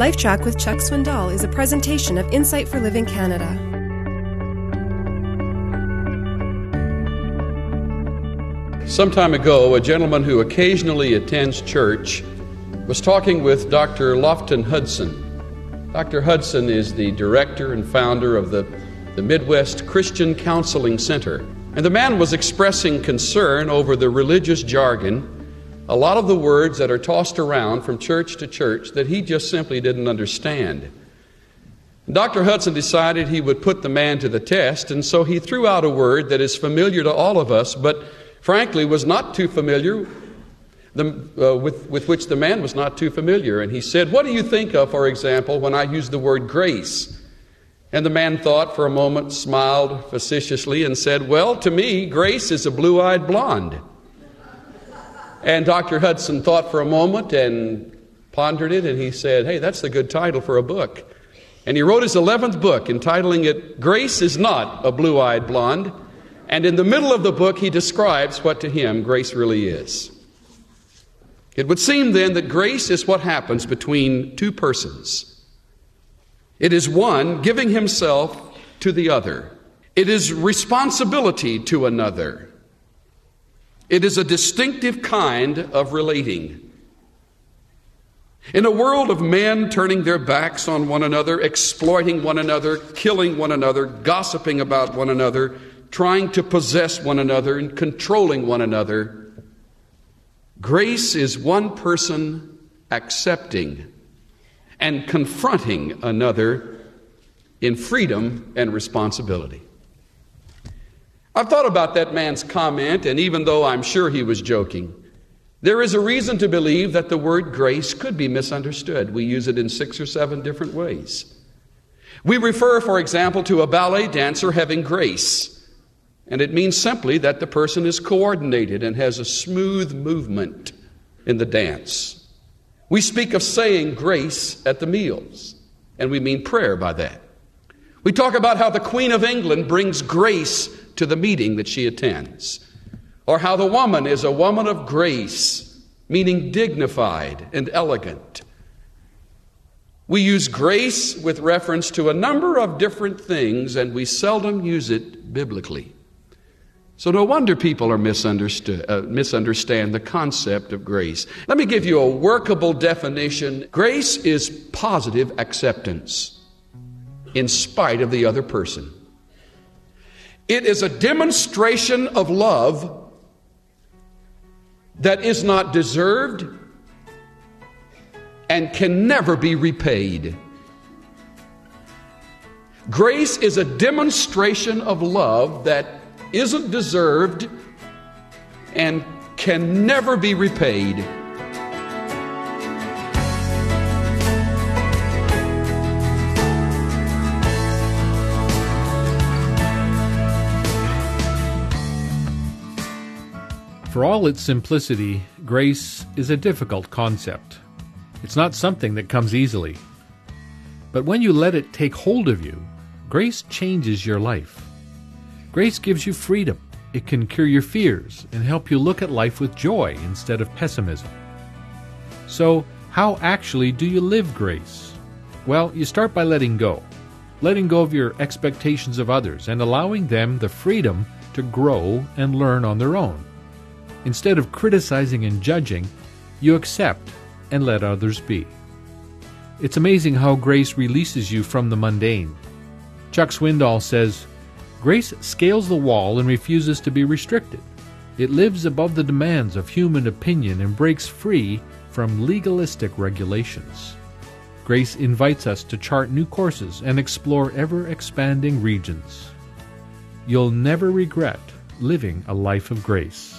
LifeTrac with Chuck Swindoll is a presentation of Insight for Living Canada. Some time ago, a gentleman who occasionally attends church was talking with Dr. Lofton Hudson. Dr. Hudson is the director and founder of the, the Midwest Christian Counseling Center. And the man was expressing concern over the religious jargon a lot of the words that are tossed around from church to church that he just simply didn't understand. Dr. Hudson decided he would put the man to the test, and so he threw out a word that is familiar to all of us, but frankly was not too familiar, the, uh, with, with which the man was not too familiar. And he said, What do you think of, for example, when I use the word grace? And the man thought for a moment, smiled facetiously, and said, Well, to me, grace is a blue eyed blonde. And Dr. Hudson thought for a moment and pondered it, and he said, Hey, that's a good title for a book. And he wrote his 11th book, entitling it Grace is Not a Blue Eyed Blonde. And in the middle of the book, he describes what to him grace really is. It would seem then that grace is what happens between two persons. It is one giving himself to the other, it is responsibility to another. It is a distinctive kind of relating. In a world of men turning their backs on one another, exploiting one another, killing one another, gossiping about one another, trying to possess one another, and controlling one another, grace is one person accepting and confronting another in freedom and responsibility. I've thought about that man's comment, and even though I'm sure he was joking, there is a reason to believe that the word grace could be misunderstood. We use it in six or seven different ways. We refer, for example, to a ballet dancer having grace, and it means simply that the person is coordinated and has a smooth movement in the dance. We speak of saying grace at the meals, and we mean prayer by that. We talk about how the Queen of England brings grace to the meeting that she attends, or how the woman is a woman of grace, meaning dignified and elegant. We use grace with reference to a number of different things, and we seldom use it biblically. So, no wonder people are misunderstood, uh, misunderstand the concept of grace. Let me give you a workable definition grace is positive acceptance in spite of the other person. It is a demonstration of love that is not deserved and can never be repaid. Grace is a demonstration of love that isn't deserved and can never be repaid. For all its simplicity, grace is a difficult concept. It's not something that comes easily. But when you let it take hold of you, grace changes your life. Grace gives you freedom. It can cure your fears and help you look at life with joy instead of pessimism. So, how actually do you live grace? Well, you start by letting go. Letting go of your expectations of others and allowing them the freedom to grow and learn on their own. Instead of criticizing and judging, you accept and let others be. It's amazing how grace releases you from the mundane. Chuck Swindoll says, Grace scales the wall and refuses to be restricted. It lives above the demands of human opinion and breaks free from legalistic regulations. Grace invites us to chart new courses and explore ever expanding regions. You'll never regret living a life of grace.